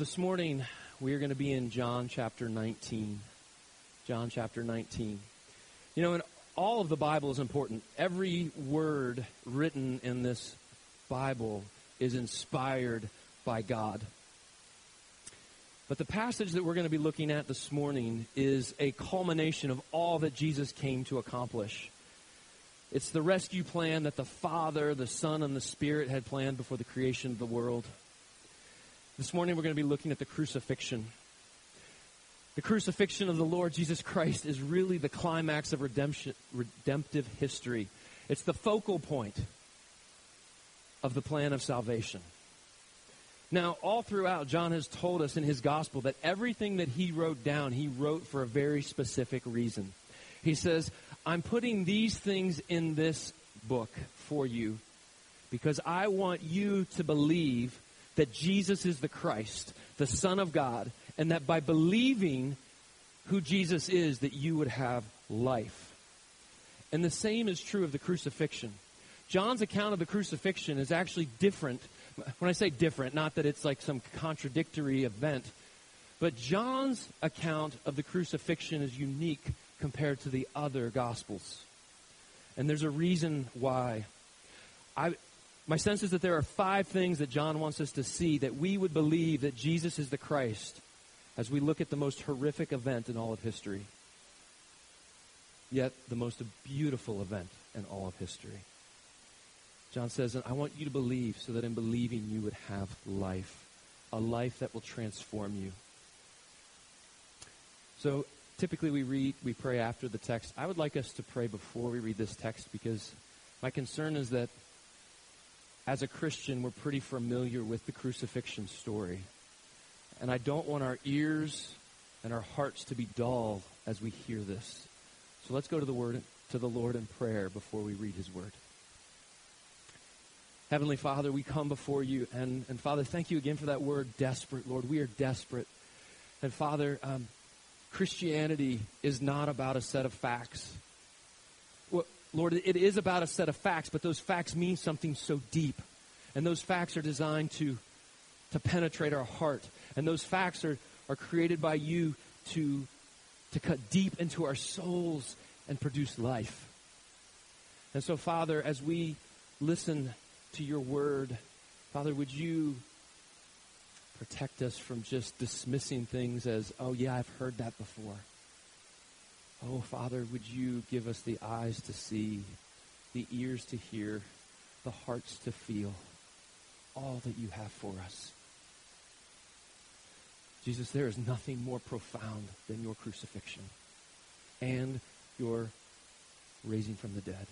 this morning we are going to be in John chapter 19. John chapter 19. You know, and all of the Bible is important. Every word written in this Bible is inspired by God. But the passage that we're going to be looking at this morning is a culmination of all that Jesus came to accomplish. It's the rescue plan that the Father, the Son, and the Spirit had planned before the creation of the world. This morning we're going to be looking at the crucifixion. The crucifixion of the Lord Jesus Christ is really the climax of redemption, redemptive history. It's the focal point of the plan of salvation. Now, all throughout, John has told us in his gospel that everything that he wrote down, he wrote for a very specific reason. He says, I'm putting these things in this book for you because I want you to believe that Jesus is the Christ, the Son of God, and that by believing who Jesus is, that you would have life. And the same is true of the crucifixion. John's account of the crucifixion is actually different. When I say different, not that it's like some contradictory event, but John's account of the crucifixion is unique compared to the other gospels. And there's a reason why. I, my sense is that there are five things that John wants us to see that we would believe that Jesus is the Christ as we look at the most horrific event in all of history, yet the most beautiful event in all of history. John says, and I want you to believe so that in believing you would have life, a life that will transform you. So typically we read, we pray after the text. I would like us to pray before we read this text because my concern is that as a Christian, we're pretty familiar with the crucifixion story. And I don't want our ears and our hearts to be dull as we hear this. So let's go to the word to the Lord in prayer before we read his word. Heavenly Father, we come before you, and, and Father, thank you again for that word, desperate, Lord. We are desperate. And Father, um, Christianity is not about a set of facts. Lord, it is about a set of facts, but those facts mean something so deep. And those facts are designed to, to penetrate our heart. And those facts are, are created by you to, to cut deep into our souls and produce life. And so, Father, as we listen to your word, Father, would you protect us from just dismissing things as, oh, yeah, I've heard that before. Oh, Father, would you give us the eyes to see, the ears to hear, the hearts to feel all that you have for us. Jesus, there is nothing more profound than your crucifixion and your raising from the dead.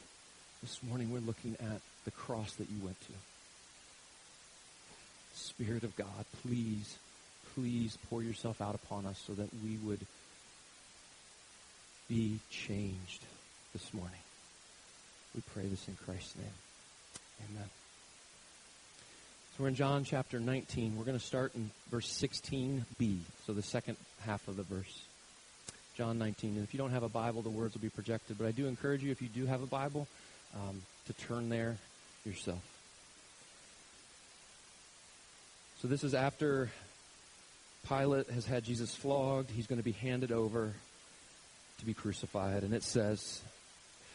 This morning we're looking at the cross that you went to. Spirit of God, please, please pour yourself out upon us so that we would be changed this morning. We pray this in Christ's name. Amen. So we're in John chapter 19. We're going to start in verse 16b, so the second half of the verse. John 19. And if you don't have a Bible, the words will be projected. But I do encourage you, if you do have a Bible, um, to turn there yourself. So this is after Pilate has had Jesus flogged. He's going to be handed over to be crucified. And it says,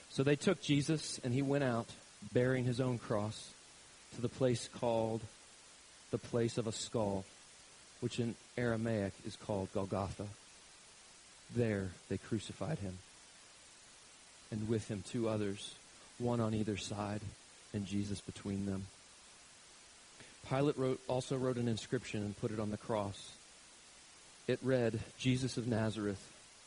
So they took Jesus, and he went out bearing his own cross to the place called the place of a skull, which in Aramaic is called Golgotha. There they crucified him, and with him two others, one on either side, and Jesus between them. Pilate wrote, also wrote an inscription and put it on the cross. It read, Jesus of Nazareth,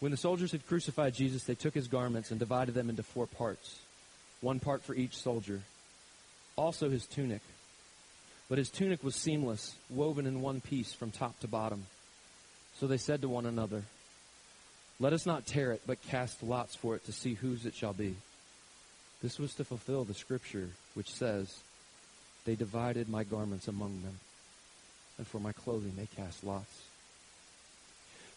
When the soldiers had crucified Jesus, they took his garments and divided them into four parts, one part for each soldier. Also his tunic. But his tunic was seamless, woven in one piece from top to bottom. So they said to one another, Let us not tear it, but cast lots for it to see whose it shall be. This was to fulfill the scripture which says, They divided my garments among them, and for my clothing they cast lots.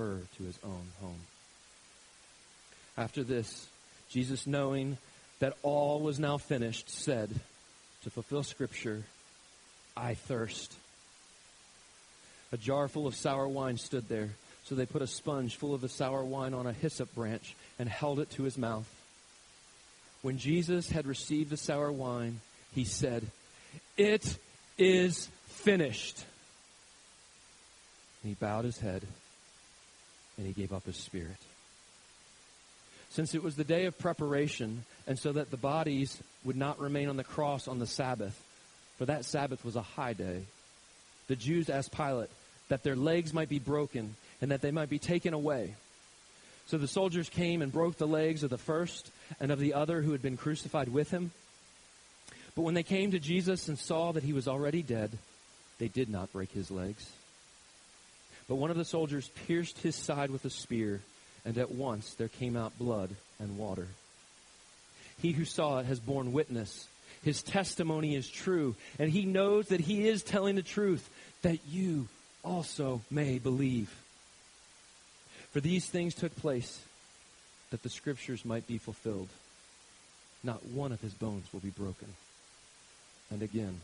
her to his own home. After this, Jesus, knowing that all was now finished, said, to fulfill Scripture, I thirst. A jar full of sour wine stood there. So they put a sponge full of the sour wine on a hyssop branch and held it to his mouth. When Jesus had received the sour wine, he said, It is finished. And he bowed his head and he gave up his spirit. Since it was the day of preparation, and so that the bodies would not remain on the cross on the Sabbath, for that Sabbath was a high day, the Jews asked Pilate that their legs might be broken and that they might be taken away. So the soldiers came and broke the legs of the first and of the other who had been crucified with him. But when they came to Jesus and saw that he was already dead, they did not break his legs. But one of the soldiers pierced his side with a spear, and at once there came out blood and water. He who saw it has borne witness. His testimony is true, and he knows that he is telling the truth, that you also may believe. For these things took place that the scriptures might be fulfilled. Not one of his bones will be broken. And again,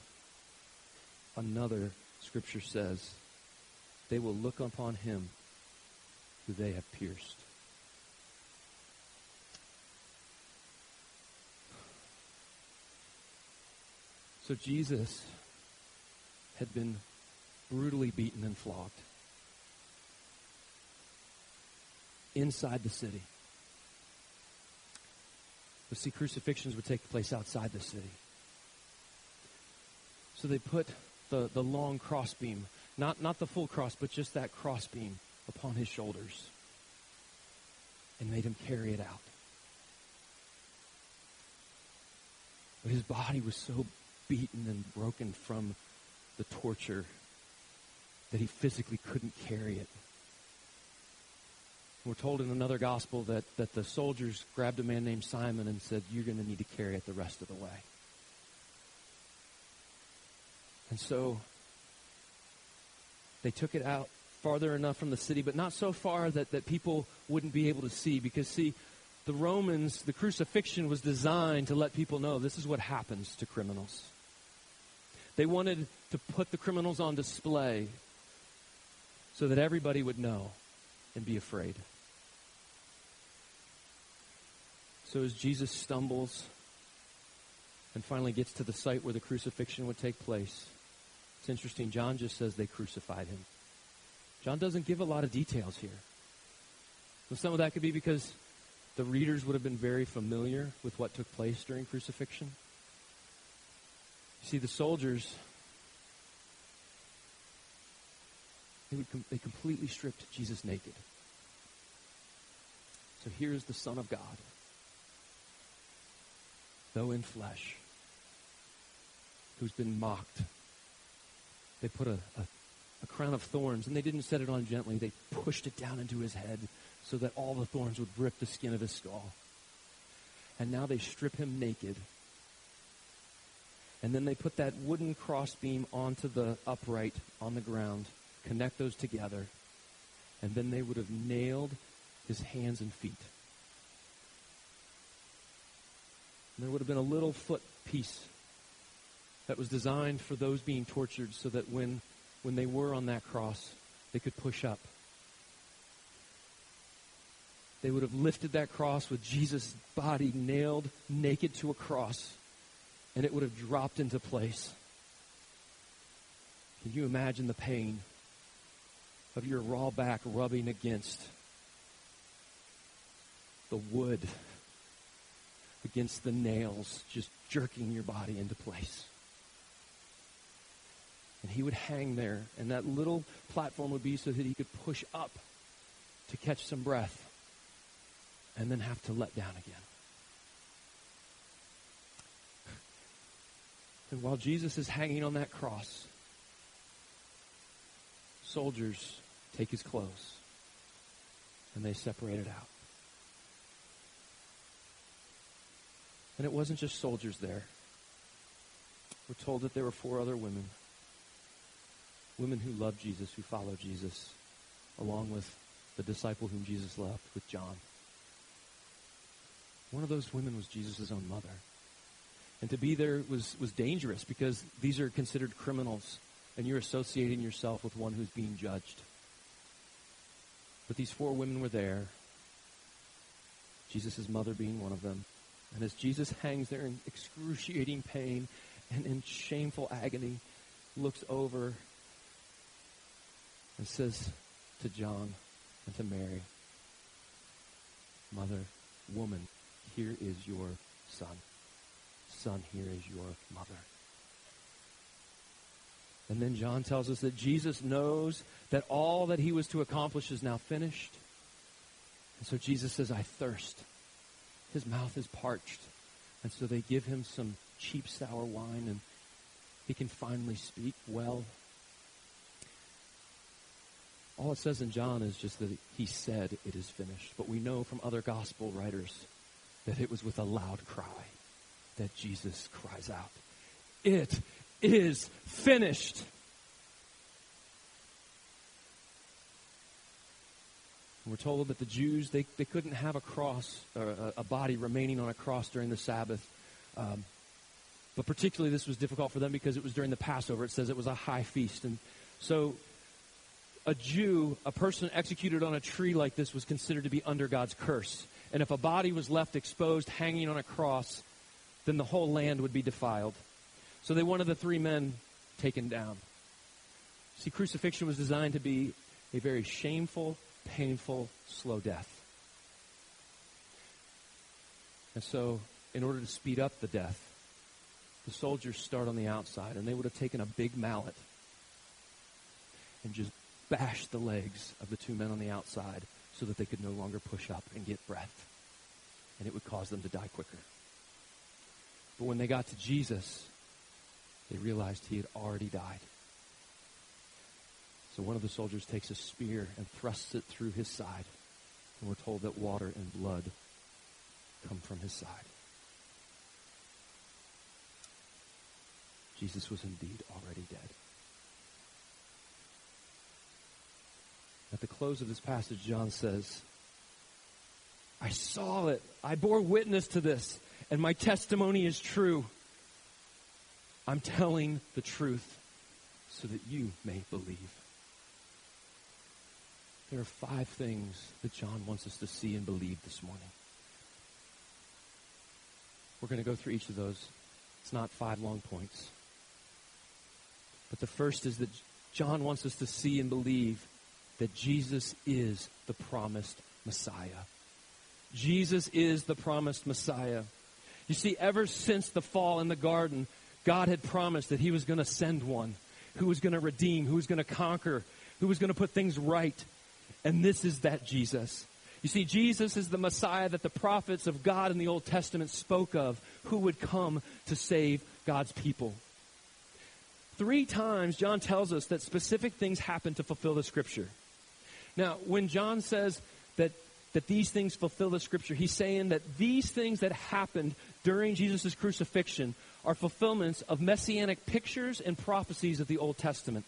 another scripture says, they will look upon him who they have pierced. So Jesus had been brutally beaten and flogged inside the city. But see, crucifixions would take place outside the city. So they put the, the long crossbeam not, not the full cross, but just that crossbeam upon his shoulders and made him carry it out. But his body was so beaten and broken from the torture that he physically couldn't carry it. We're told in another gospel that, that the soldiers grabbed a man named Simon and said, You're going to need to carry it the rest of the way. And so they took it out farther enough from the city, but not so far that, that people wouldn't be able to see. Because, see, the Romans, the crucifixion was designed to let people know this is what happens to criminals. They wanted to put the criminals on display so that everybody would know and be afraid. So as Jesus stumbles and finally gets to the site where the crucifixion would take place, it's interesting. John just says they crucified him. John doesn't give a lot of details here. So some of that could be because the readers would have been very familiar with what took place during crucifixion. You see, the soldiers, they, com- they completely stripped Jesus naked. So here's the Son of God, though in flesh, who's been mocked they put a, a, a crown of thorns, and they didn't set it on gently. They pushed it down into his head so that all the thorns would rip the skin of his skull. And now they strip him naked. And then they put that wooden crossbeam onto the upright on the ground, connect those together, and then they would have nailed his hands and feet. And there would have been a little foot piece that was designed for those being tortured so that when, when they were on that cross, they could push up. They would have lifted that cross with Jesus' body nailed naked to a cross, and it would have dropped into place. Can you imagine the pain of your raw back rubbing against the wood, against the nails, just jerking your body into place. And he would hang there, and that little platform would be so that he could push up to catch some breath and then have to let down again. And while Jesus is hanging on that cross, soldiers take his clothes and they separate it out. And it wasn't just soldiers there. We're told that there were four other women. Women who loved Jesus, who followed Jesus, along with the disciple whom Jesus loved, with John. One of those women was Jesus' own mother. And to be there was, was dangerous because these are considered criminals, and you're associating yourself with one who's being judged. But these four women were there, Jesus' mother being one of them. And as Jesus hangs there in excruciating pain and in shameful agony, looks over and says to John and to Mary, Mother, woman, here is your son. Son, here is your mother. And then John tells us that Jesus knows that all that he was to accomplish is now finished. And so Jesus says, I thirst. His mouth is parched. And so they give him some cheap sour wine, and he can finally speak well. All it says in John is just that he said it is finished. But we know from other gospel writers that it was with a loud cry that Jesus cries out, It is finished. we're told that the Jews, they, they couldn't have a cross, or a, a body remaining on a cross during the Sabbath. Um, but particularly this was difficult for them because it was during the Passover. It says it was a high feast. And so a Jew, a person executed on a tree like this was considered to be under God's curse. And if a body was left exposed hanging on a cross, then the whole land would be defiled. So they wanted the three men taken down. See, crucifixion was designed to be a very shameful, painful, slow death. And so, in order to speed up the death, the soldiers start on the outside, and they would have taken a big mallet and just bashed the legs of the two men on the outside so that they could no longer push up and get breath. And it would cause them to die quicker. But when they got to Jesus, they realized he had already died. So one of the soldiers takes a spear and thrusts it through his side. And we're told that water and blood come from his side. Jesus was indeed already dead. At the close of this passage, John says, I saw it. I bore witness to this, and my testimony is true. I'm telling the truth so that you may believe. There are five things that John wants us to see and believe this morning. We're going to go through each of those. It's not five long points. But the first is that John wants us to see and believe that Jesus is the promised Messiah. Jesus is the promised Messiah. You see, ever since the fall in the garden, God had promised that He was going to send one who was going to redeem, who was going to conquer, who was going to put things right. And this is that Jesus. You see, Jesus is the Messiah that the prophets of God in the Old Testament spoke of, who would come to save God's people. Three times, John tells us that specific things happen to fulfill the Scripture. Now, when John says that, that these things fulfill the Scripture, he's saying that these things that happened during Jesus' crucifixion are fulfillments of messianic pictures and prophecies of the Old Testament.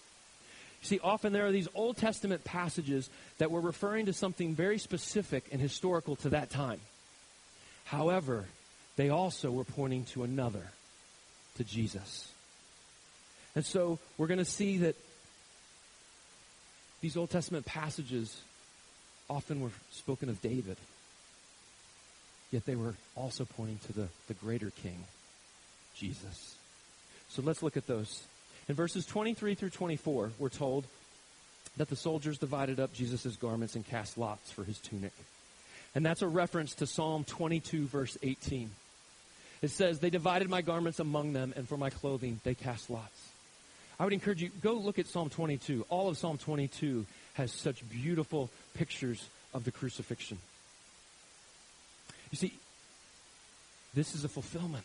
See, often there are these Old Testament passages that were referring to something very specific and historical to that time. However, they also were pointing to another, to Jesus. And so we're going to see that these Old Testament passages often were spoken of David, yet they were also pointing to the, the greater king, Jesus. So let's look at those. In verses 23 through 24, we're told that the soldiers divided up Jesus' garments and cast lots for his tunic. And that's a reference to Psalm 22, verse 18. It says, They divided my garments among them, and for my clothing they cast lots. I would encourage you, go look at Psalm 22. All of Psalm 22 has such beautiful pictures of the crucifixion. You see, this is a fulfillment.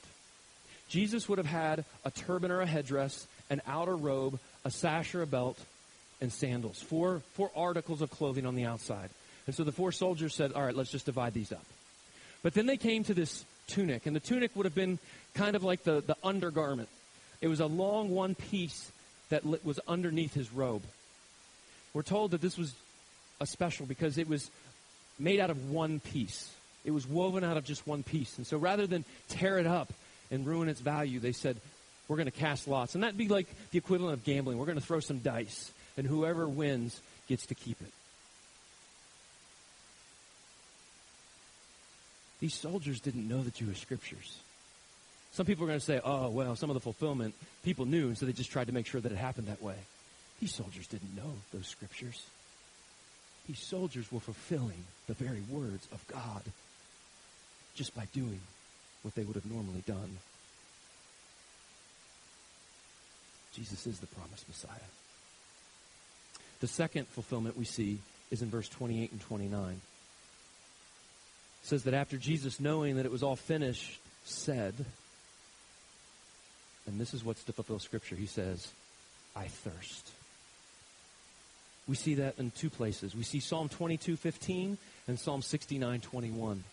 Jesus would have had a turban or a headdress, an outer robe, a sash or a belt, and sandals. Four, four articles of clothing on the outside. And so the four soldiers said, all right, let's just divide these up. But then they came to this tunic, and the tunic would have been kind of like the, the undergarment. It was a long one piece that was underneath his robe. We're told that this was a special because it was made out of one piece. It was woven out of just one piece. And so rather than tear it up and ruin its value, they said, we're going to cast lots. And that'd be like the equivalent of gambling. We're going to throw some dice, and whoever wins gets to keep it. These soldiers didn't know the Jewish scriptures. Some people are going to say, oh, well, some of the fulfillment people knew, and so they just tried to make sure that it happened that way. These soldiers didn't know those scriptures. These soldiers were fulfilling the very words of God just by doing what they would have normally done. Jesus is the promised Messiah. The second fulfillment we see is in verse 28 and 29. It says that after Jesus, knowing that it was all finished, said, and this is what's to fulfill Scripture, he says, I thirst. We see that in two places. We see Psalm 22, 15 and Psalm 69, 21.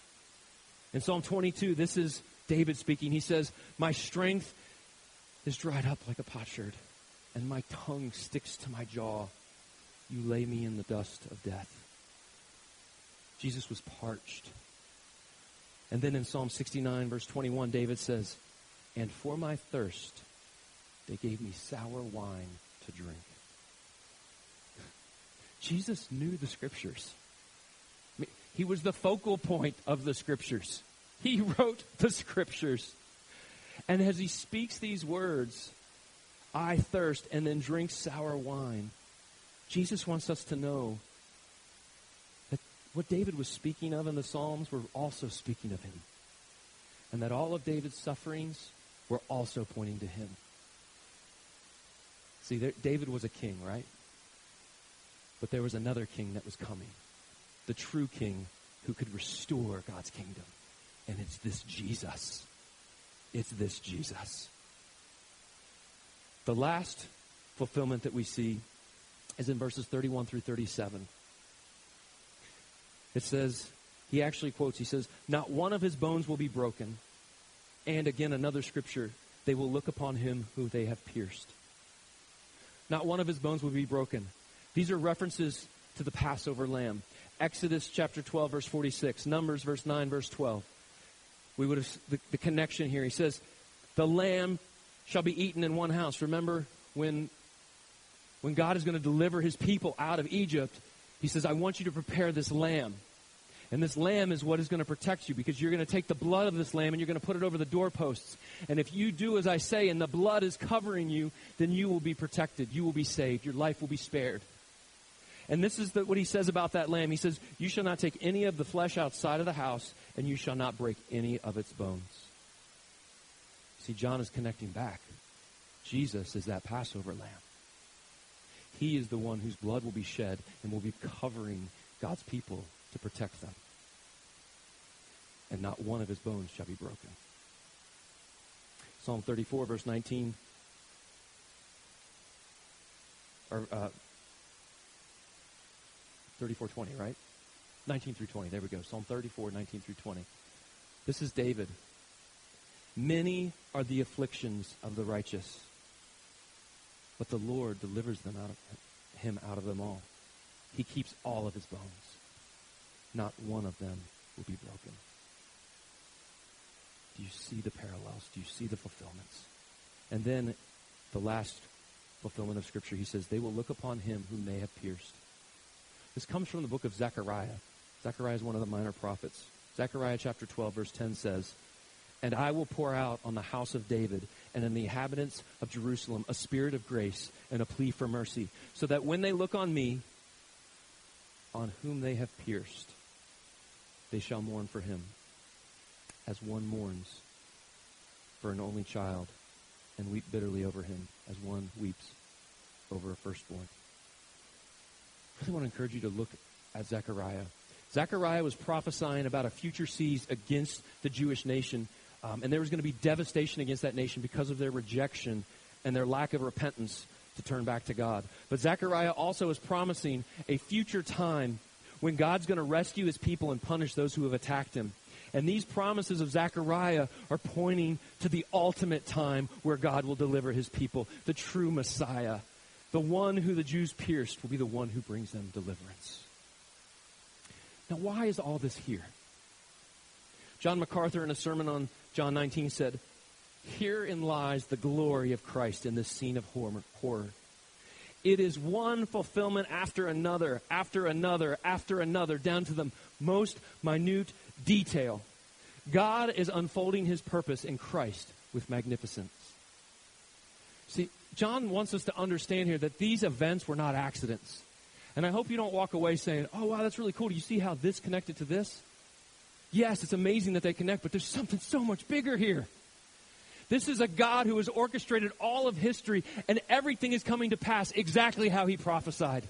In Psalm 22, this is David speaking. He says, My strength is dried up like a potsherd, and my tongue sticks to my jaw. You lay me in the dust of death. Jesus was parched. And then in Psalm 69, verse 21, David says, And for my thirst, they gave me sour wine to drink. Jesus knew the scriptures. He was the focal point of the scriptures. He wrote the scriptures. And as he speaks these words, I thirst, and then drink sour wine, Jesus wants us to know that what David was speaking of in the Psalms were also speaking of him. And that all of David's sufferings were also pointing to him. See, there, David was a king, right? But there was another king that was coming. The true king who could restore God's kingdom. And it's this Jesus. It's this Jesus. The last fulfillment that we see is in verses 31 through 37. It says, he actually quotes, he says, Not one of his bones will be broken. And again, another scripture, they will look upon him who they have pierced. Not one of his bones will be broken. These are references to the Passover lamb. Exodus chapter 12, verse 46. Numbers, verse 9, verse 12. We would have, the, the connection here. He says, the lamb shall be eaten in one house. Remember when, when God is going to deliver his people out of Egypt, he says, I want you to prepare this lamb. And this lamb is what is going to protect you because you're going to take the blood of this lamb and you're going to put it over the doorposts. And if you do as I say and the blood is covering you, then you will be protected. You will be saved. Your life will be spared. And this is the, what he says about that lamb. He says, You shall not take any of the flesh outside of the house, and you shall not break any of its bones. See, John is connecting back. Jesus is that Passover lamb. He is the one whose blood will be shed and will be covering God's people to protect them. And not one of his bones shall be broken. Psalm 34, verse 19. Or, uh, 34:20, right? 19 through 20. There we go. Psalm 34, 19 through 20. This is David. Many are the afflictions of the righteous, but the Lord delivers them out of him out of them all. He keeps all of his bones. Not one of them will be broken. Do you see the parallels? Do you see the fulfillments? And then the last fulfillment of Scripture, he says, They will look upon him whom they have pierced. This comes from the book of Zechariah. Zechariah is one of the minor prophets. Zechariah chapter 12, verse 10 says, And I will pour out on the house of David and on the inhabitants of Jerusalem a spirit of grace and a plea for mercy, so that when they look on me, on whom they have pierced, they shall mourn for him, as one mourns for an only child, and weep bitterly over him, as one weeps over a firstborn. I really want to encourage you to look at Zechariah. Zechariah was prophesying about a future siege against the Jewish nation um, and there was going to be devastation against that nation because of their rejection and their lack of repentance to turn back to God. But Zechariah also is promising a future time when God's going to rescue his people and punish those who have attacked him. And these promises of Zechariah are pointing to the ultimate time where God will deliver his people, the true Messiah. The one who the Jews pierced will be the one who brings them deliverance. Now, why is all this here? John MacArthur, in a sermon on John 19 said, Herein lies the glory of Christ in this scene of horror. It is one fulfillment after another, after another, after another, down to the most minute detail. God is unfolding his purpose in Christ with magnificence. See, John wants us to understand here that these events were not accidents. And I hope you don't walk away saying, oh, wow, that's really cool. Do you see how this connected to this? Yes, it's amazing that they connect, but there's something so much bigger here. This is a God who has orchestrated all of history, and everything is coming to pass exactly how he prophesied.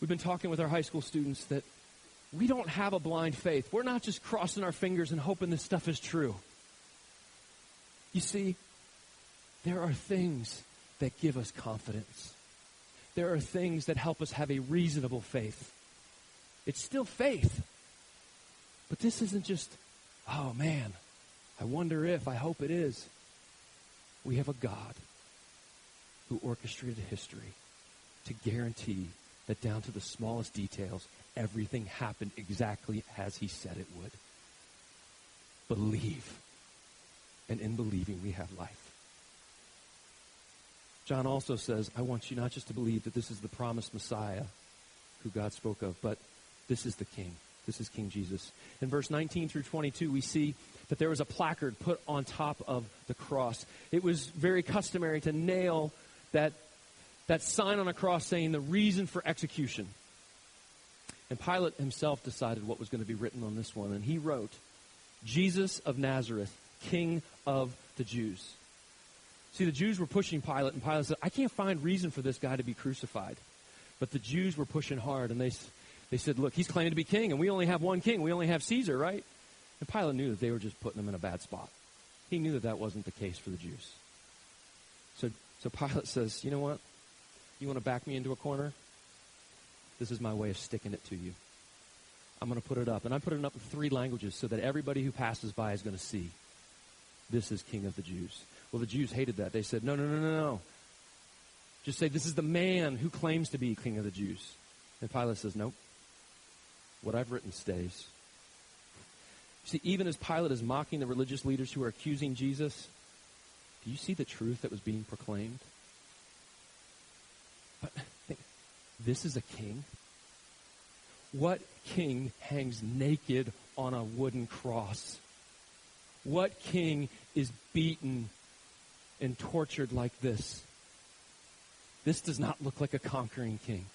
We've been talking with our high school students that we don't have a blind faith. We're not just crossing our fingers and hoping this stuff is true. You see, there are things that give us confidence. There are things that help us have a reasonable faith. It's still faith. But this isn't just, oh man, I wonder if, I hope it is. We have a God who orchestrated history to guarantee that down to the smallest details, everything happened exactly as he said it would. Believe. And in believing, we have life. John also says, I want you not just to believe that this is the promised Messiah who God spoke of, but this is the King. This is King Jesus. In verse 19 through 22, we see that there was a placard put on top of the cross. It was very customary to nail that, that sign on a cross saying the reason for execution. And Pilate himself decided what was going to be written on this one, and he wrote, Jesus of Nazareth, King of the Jews. See, the Jews were pushing Pilate, and Pilate said, I can't find reason for this guy to be crucified. But the Jews were pushing hard, and they, they said, Look, he's claiming to be king, and we only have one king. We only have Caesar, right? And Pilate knew that they were just putting him in a bad spot. He knew that that wasn't the case for the Jews. So, so Pilate says, You know what? You want to back me into a corner? This is my way of sticking it to you. I'm going to put it up. And I'm putting it up in three languages so that everybody who passes by is going to see this is King of the Jews. Well, the Jews hated that. They said, No, no, no, no, no. Just say, This is the man who claims to be King of the Jews. And Pilate says, Nope. What I've written stays. See, even as Pilate is mocking the religious leaders who are accusing Jesus, do you see the truth that was being proclaimed? But this is a king. What king hangs naked on a wooden cross? What king is beaten and tortured like this? This does not look like a conquering king.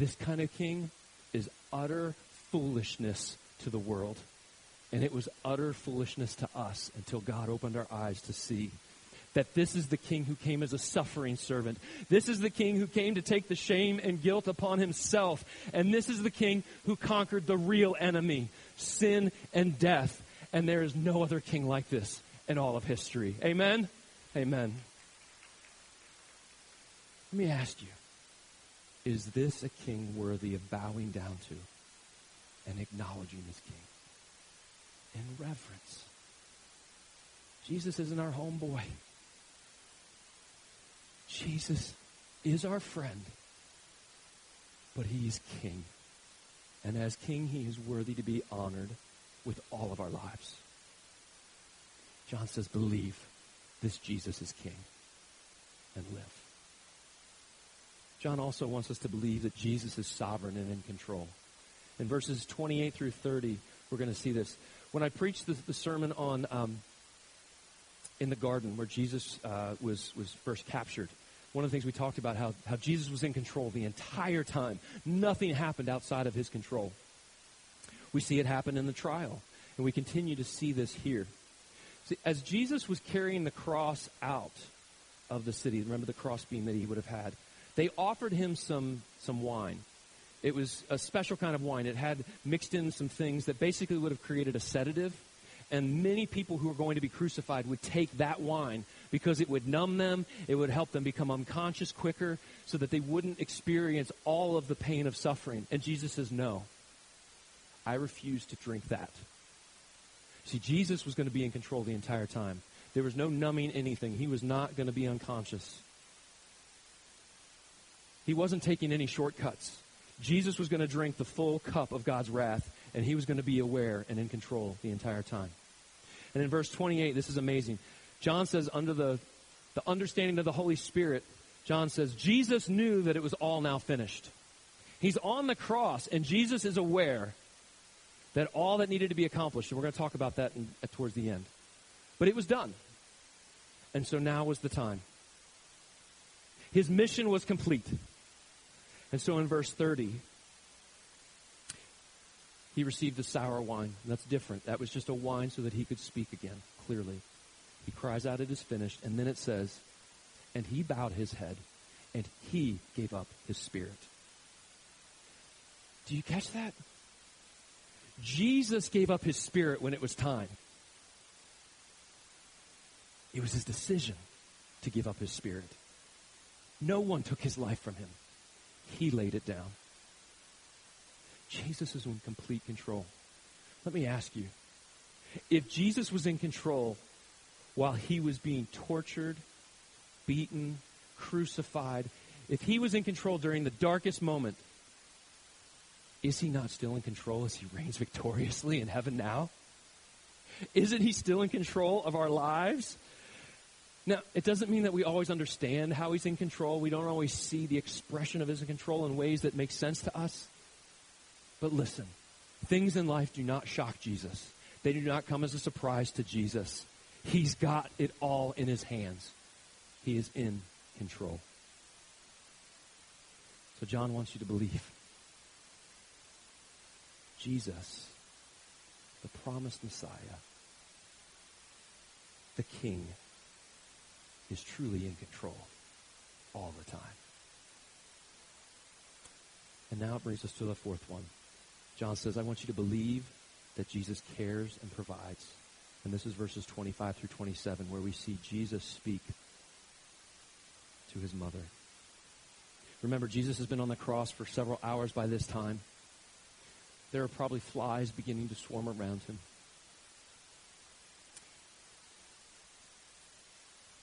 This kind of king is utter foolishness to the world. And it was utter foolishness to us until God opened our eyes to see that this is the king who came as a suffering servant. This is the king who came to take the shame and guilt upon himself. And this is the king who conquered the real enemy, sin and death. And there is no other king like this in all of history. Amen? Amen. Let me ask you is this a king worthy of bowing down to and acknowledging this king? In reverence. Jesus isn't our homeboy. Jesus is our friend, but he is king. And as king, he is worthy to be honored with all of our lives. John says, believe this Jesus is king and live. John also wants us to believe that Jesus is sovereign and in control. In verses 28 through 30, we're going to see this. When I preached the, the sermon on um, in the garden where Jesus uh, was, was first captured, one of the things we talked about how, how Jesus was in control the entire time. Nothing happened outside of his control. We see it happen in the trial, and we continue to see this here. See, as Jesus was carrying the cross out of the city, remember the cross beam that he would have had, they offered him some, some wine. It was a special kind of wine. It had mixed in some things that basically would have created a sedative. And many people who were going to be crucified would take that wine because it would numb them, it would help them become unconscious quicker so that they wouldn't experience all of the pain of suffering. And Jesus says, No, I refuse to drink that. See, Jesus was going to be in control the entire time. There was no numbing anything. He was not going to be unconscious. He wasn't taking any shortcuts. Jesus was going to drink the full cup of God's wrath, and he was going to be aware and in control the entire time. And in verse 28, this is amazing. John says, under the, the understanding of the Holy Spirit, John says, Jesus knew that it was all now finished. He's on the cross, and Jesus is aware that all that needed to be accomplished, and we're going to talk about that in, towards the end. But it was done. And so now was the time. His mission was complete. And so in verse 30, he received the sour wine. That's different. That was just a wine so that he could speak again clearly. He cries out, It is finished. And then it says, And he bowed his head, and he gave up his spirit. Do you catch that? Jesus gave up his spirit when it was time. It was his decision to give up his spirit. No one took his life from him. He laid it down. Jesus is in complete control. Let me ask you if Jesus was in control while he was being tortured, beaten, crucified, if he was in control during the darkest moment, is he not still in control as he reigns victoriously in heaven now? Isn't he still in control of our lives? Now, it doesn't mean that we always understand how he's in control. We don't always see the expression of his control in ways that make sense to us. But listen, things in life do not shock Jesus. They do not come as a surprise to Jesus. He's got it all in his hands. He is in control. So John wants you to believe. Jesus, the promised Messiah, the King, is truly in control all the time. And now it brings us to the fourth one. John says, I want you to believe that Jesus cares and provides. And this is verses 25 through 27, where we see Jesus speak to his mother. Remember, Jesus has been on the cross for several hours by this time. There are probably flies beginning to swarm around him.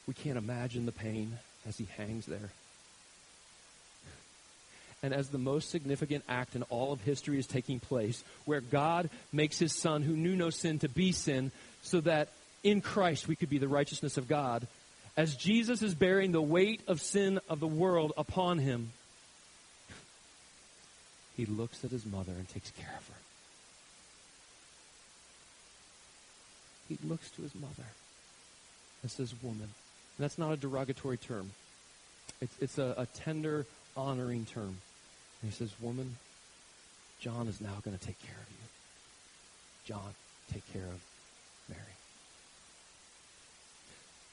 We can't imagine the pain as he hangs there. And as the most significant act in all of history is taking place, where God makes his son who knew no sin to be sin, so that in Christ we could be the righteousness of God, as Jesus is bearing the weight of sin of the world upon him, he looks at his mother and takes care of her. He looks to his mother and says, Woman. And that's not a derogatory term. It's, it's a, a tender, honoring term. And he says, Woman, John is now going to take care of you. John, take care of Mary.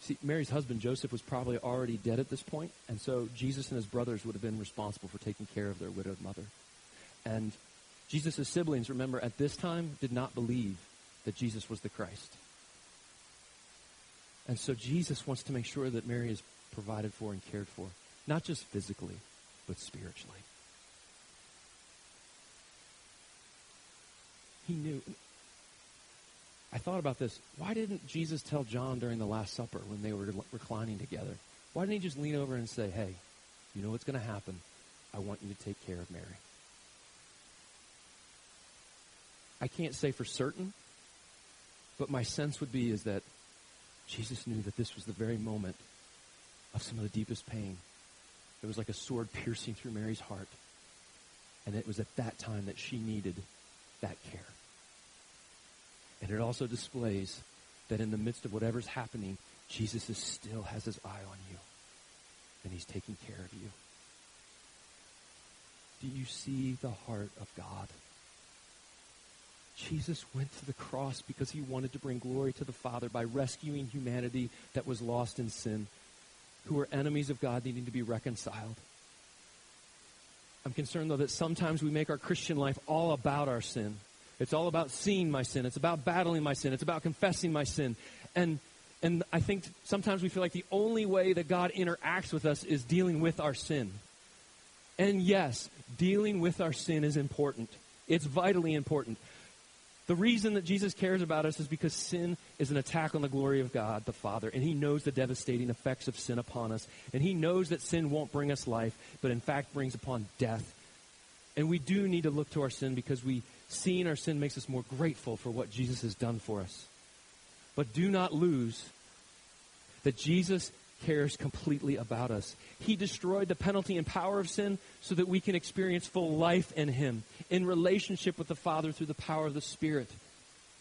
See, Mary's husband, Joseph, was probably already dead at this point, and so Jesus and his brothers would have been responsible for taking care of their widowed mother. And Jesus' siblings, remember, at this time did not believe that Jesus was the Christ. And so Jesus wants to make sure that Mary is provided for and cared for, not just physically, but spiritually. He knew. I thought about this. Why didn't Jesus tell John during the Last Supper when they were reclining together? Why didn't he just lean over and say, hey, you know what's going to happen? I want you to take care of Mary. I can't say for certain, but my sense would be is that Jesus knew that this was the very moment of some of the deepest pain. It was like a sword piercing through Mary's heart. And it was at that time that she needed that care. And it also displays that in the midst of whatever's happening, Jesus is still has his eye on you. And he's taking care of you. Do you see the heart of God? Jesus went to the cross because he wanted to bring glory to the Father by rescuing humanity that was lost in sin, who were enemies of God needing to be reconciled. I'm concerned, though, that sometimes we make our Christian life all about our sin. It's all about seeing my sin. It's about battling my sin. It's about confessing my sin. And, and I think sometimes we feel like the only way that God interacts with us is dealing with our sin. And yes, dealing with our sin is important. It's vitally important. The reason that Jesus cares about us is because sin is an attack on the glory of God the Father, and He knows the devastating effects of sin upon us. And He knows that sin won't bring us life, but in fact brings upon death. And we do need to look to our sin because we seeing our sin makes us more grateful for what Jesus has done for us. But do not lose that Jesus cares completely about us. He destroyed the penalty and power of sin so that we can experience full life in Him, in relationship with the Father through the power of the Spirit.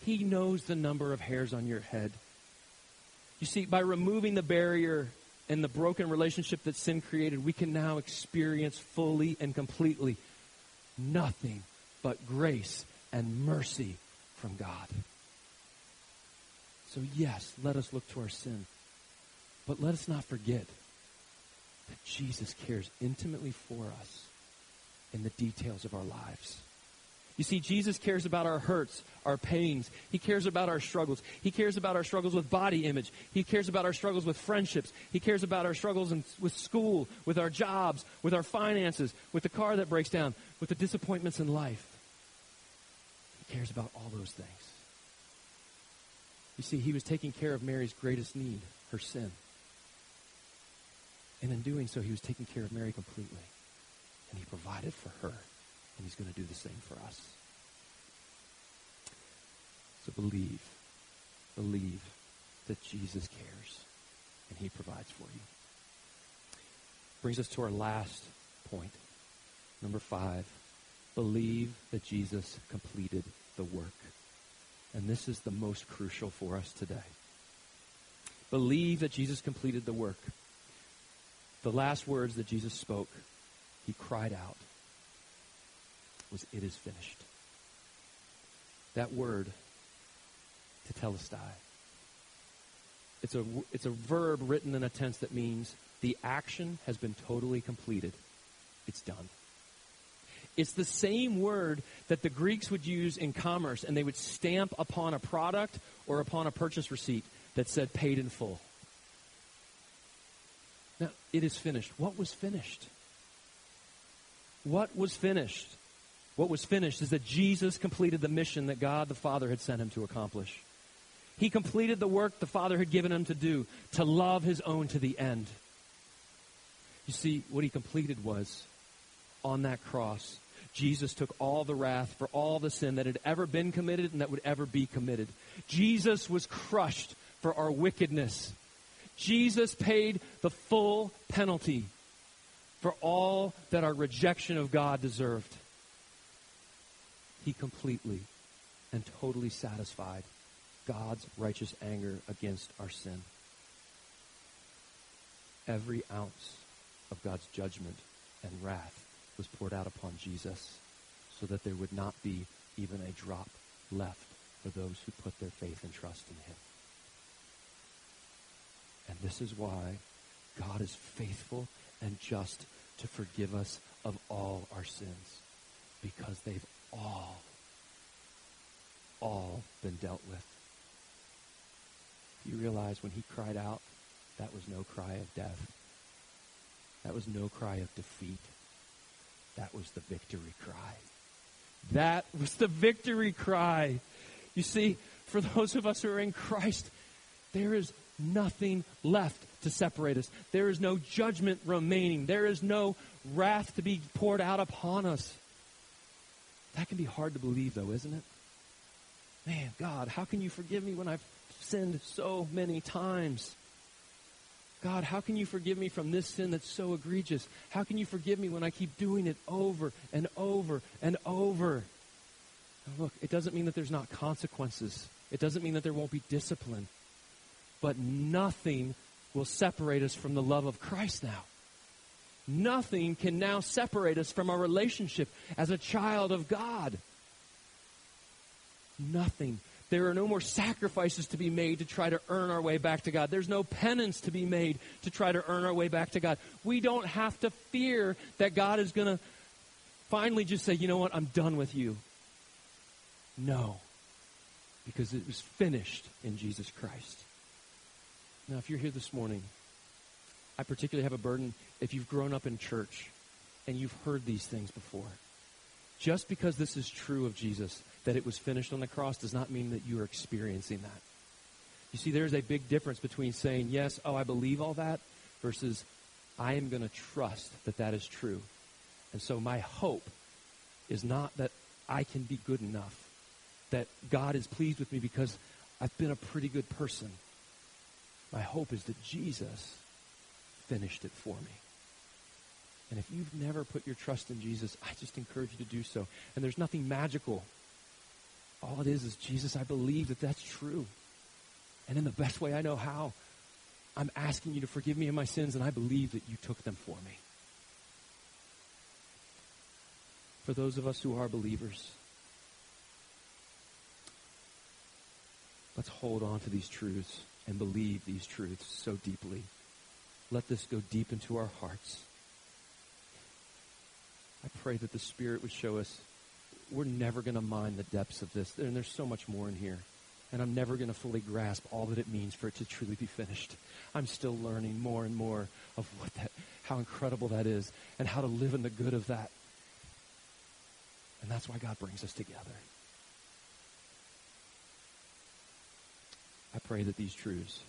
He knows the number of hairs on your head. You see, by removing the barrier and the broken relationship that sin created, we can now experience fully and completely nothing but grace and mercy from God. So, yes, let us look to our sin. But let us not forget that Jesus cares intimately for us in the details of our lives. You see, Jesus cares about our hurts, our pains. He cares about our struggles. He cares about our struggles with body image. He cares about our struggles with friendships. He cares about our struggles in, with school, with our jobs, with our finances, with the car that breaks down, with the disappointments in life. He cares about all those things. You see, he was taking care of Mary's greatest need, her sin. And in doing so, he was taking care of Mary completely. And he provided for her. And he's going to do the same for us. So believe. Believe that Jesus cares. And he provides for you. Brings us to our last point. Number five. Believe that Jesus completed the work. And this is the most crucial for us today. Believe that Jesus completed the work. The last words that Jesus spoke, he cried out, was, It is finished. That word, tetelestai, it's a, it's a verb written in a tense that means the action has been totally completed. It's done. It's the same word that the Greeks would use in commerce, and they would stamp upon a product or upon a purchase receipt that said paid in full. Now, it is finished. What was finished? What was finished? What was finished is that Jesus completed the mission that God the Father had sent him to accomplish. He completed the work the Father had given him to do, to love his own to the end. You see, what he completed was on that cross, Jesus took all the wrath for all the sin that had ever been committed and that would ever be committed. Jesus was crushed for our wickedness. Jesus paid the full penalty for all that our rejection of God deserved. He completely and totally satisfied God's righteous anger against our sin. Every ounce of God's judgment and wrath was poured out upon Jesus so that there would not be even a drop left for those who put their faith and trust in him. And this is why God is faithful and just to forgive us of all our sins because they've all, all been dealt with. You realize when he cried out, that was no cry of death. That was no cry of defeat. That was the victory cry. That was the victory cry. You see, for those of us who are in Christ, there is nothing left to separate us. There is no judgment remaining. There is no wrath to be poured out upon us. That can be hard to believe, though, isn't it? Man, God, how can you forgive me when I've sinned so many times? God, how can you forgive me from this sin that's so egregious? How can you forgive me when I keep doing it over and over and over? Look, it doesn't mean that there's not consequences. It doesn't mean that there won't be discipline. But nothing will separate us from the love of Christ now. Nothing can now separate us from our relationship as a child of God. Nothing. There are no more sacrifices to be made to try to earn our way back to God. There's no penance to be made to try to earn our way back to God. We don't have to fear that God is going to finally just say, you know what, I'm done with you. No, because it was finished in Jesus Christ. Now, if you're here this morning, I particularly have a burden if you've grown up in church and you've heard these things before. Just because this is true of Jesus, that it was finished on the cross, does not mean that you are experiencing that. You see, there's a big difference between saying, yes, oh, I believe all that, versus I am going to trust that that is true. And so my hope is not that I can be good enough, that God is pleased with me because I've been a pretty good person. My hope is that Jesus finished it for me. And if you've never put your trust in Jesus, I just encourage you to do so. And there's nothing magical. All it is is, Jesus, I believe that that's true. And in the best way I know how, I'm asking you to forgive me of my sins, and I believe that you took them for me. For those of us who are believers, let's hold on to these truths and believe these truths so deeply. Let this go deep into our hearts. I pray that the Spirit would show us we're never going to mine the depths of this. And there's so much more in here. And I'm never going to fully grasp all that it means for it to truly be finished. I'm still learning more and more of what that, how incredible that is and how to live in the good of that. And that's why God brings us together. I pray that these truths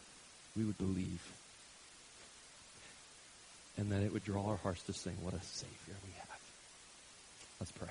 we would believe and that it would draw our hearts to sing, What a Savior we have. Let's pray.